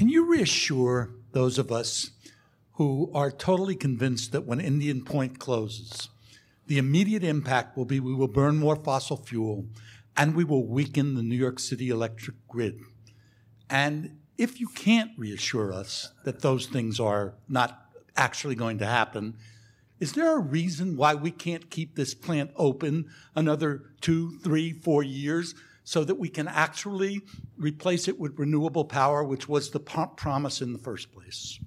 can you reassure those of us who are totally convinced that when Indian Point closes, the immediate impact will be we will burn more fossil fuel and we will weaken the New York City electric grid. And if you can't reassure us that those things are not actually going to happen, is there a reason why we can't keep this plant open another two, three, four years so that we can actually replace it with renewable power, which was the pro- promise in the first place?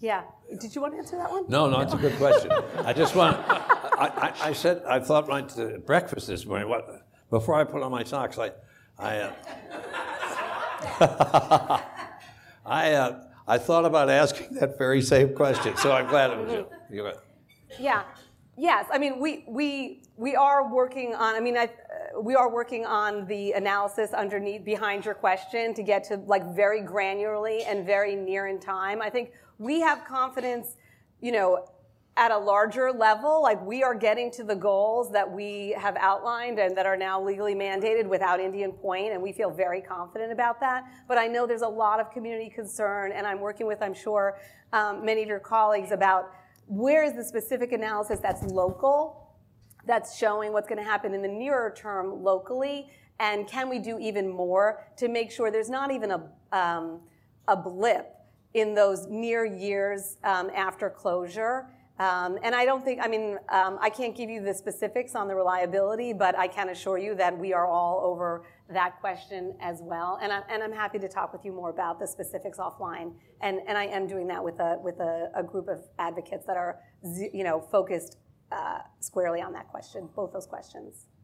Yeah. Did you want to answer that one? No, no, it's a good question. I just want, I, I, I said, I thought my uh, breakfast this morning, what, before I put on my socks, I, I, uh, I, uh, I thought about asking that very same question, so I'm glad it was you. you. Yeah. Yes. I mean, we we we are working on. I mean, I, we are working on the analysis underneath behind your question to get to like very granularly and very near in time. I think we have confidence, you know, at a larger level. Like we are getting to the goals that we have outlined and that are now legally mandated without Indian Point, and we feel very confident about that. But I know there's a lot of community concern, and I'm working with, I'm sure, um, many of your colleagues about where is the specific analysis that's local, that's showing what's going to happen in the nearer term locally, and can we do even more to make sure there's not even a, um, a blip in those near years um, after closure. Um, and I don't think, I mean, um, I can't give you the specifics on the reliability, but I can assure you that we are all over that question as well. And, I, and I'm happy to talk with you more about the specifics offline. And, and I am doing that with a, with a, a group of advocates that are, you know, focused uh, squarely on that question, both those questions.